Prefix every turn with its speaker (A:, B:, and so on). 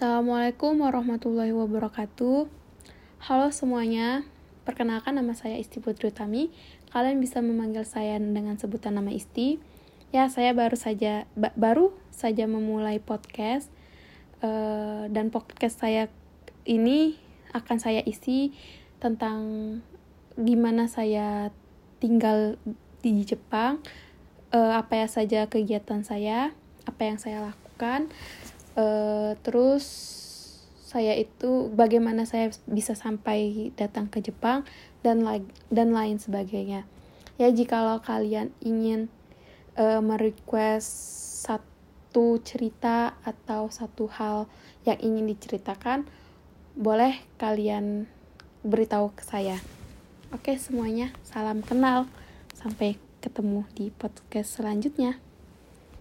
A: Assalamualaikum warahmatullahi wabarakatuh. Halo semuanya, perkenalkan nama saya Isti Putri Utami. Kalian bisa memanggil saya dengan sebutan nama Isti. Ya, saya baru saja ba baru saja memulai podcast uh, dan podcast saya ini akan saya isi tentang gimana saya tinggal di Jepang, uh, apa ya saja kegiatan saya, apa yang saya lakukan uh, terus saya itu bagaimana saya bisa sampai datang ke Jepang dan dan lain sebagainya. Ya jikalau kalian ingin uh, merequest satu cerita atau satu hal yang ingin diceritakan boleh kalian beritahu ke saya. Oke semuanya salam kenal. Sampai ketemu di podcast selanjutnya